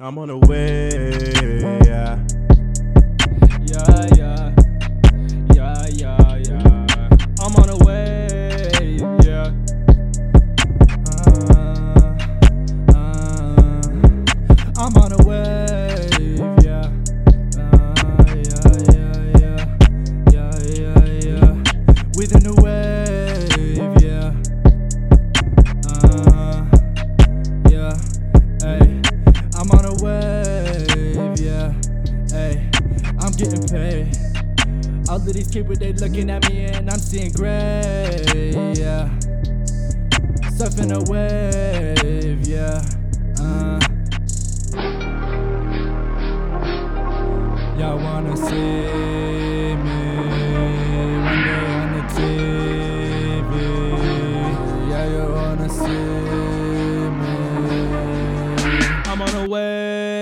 I'm on the way, yeah. Yeah, yeah. Yeah, yeah, yeah. I'm on the way, yeah. Uh, uh, I'm on the way, yeah. Uh, yeah, yeah, yeah. Yeah, yeah, yeah. Within the wave, getting paid. All of these people, they looking at me and I'm seeing gray, yeah. Surfing a wave, yeah. Uh. Y'all wanna see me one day on the TV? Yeah, you wanna see me? I'm on a wave,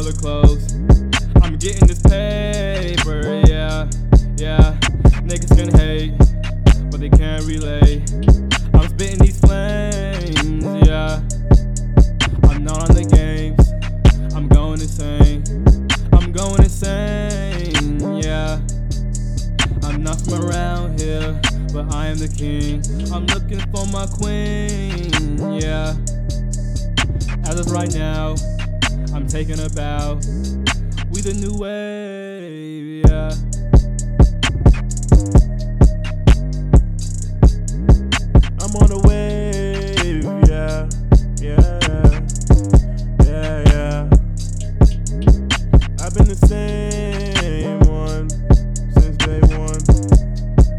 The clothes. I'm getting this paper, yeah, yeah. Niggas can hate, but they can't relate. I'm spitting these flames, yeah. I'm not on the games. I'm going insane. I'm going insane, yeah. I'm not from around here, but I am the king. I'm looking for my queen, yeah. As of right now, I'm taking a bow. We the new wave, yeah. I'm on the wave, yeah, yeah, yeah, yeah. I've been the same one since day one.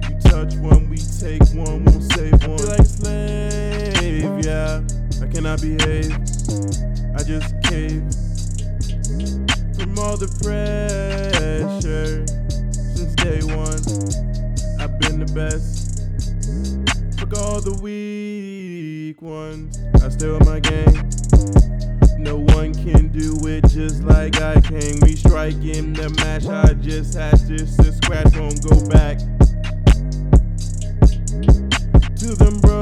You touch one, we take one, we'll save one. Like a slave, yeah. I cannot behave, I just cave from all the pressure since day one. I've been the best. Fuck all the weak ones. I stay with my game. No one can do it just like I can. We strike in the match. I just had just to scratch, won't go back. To them broke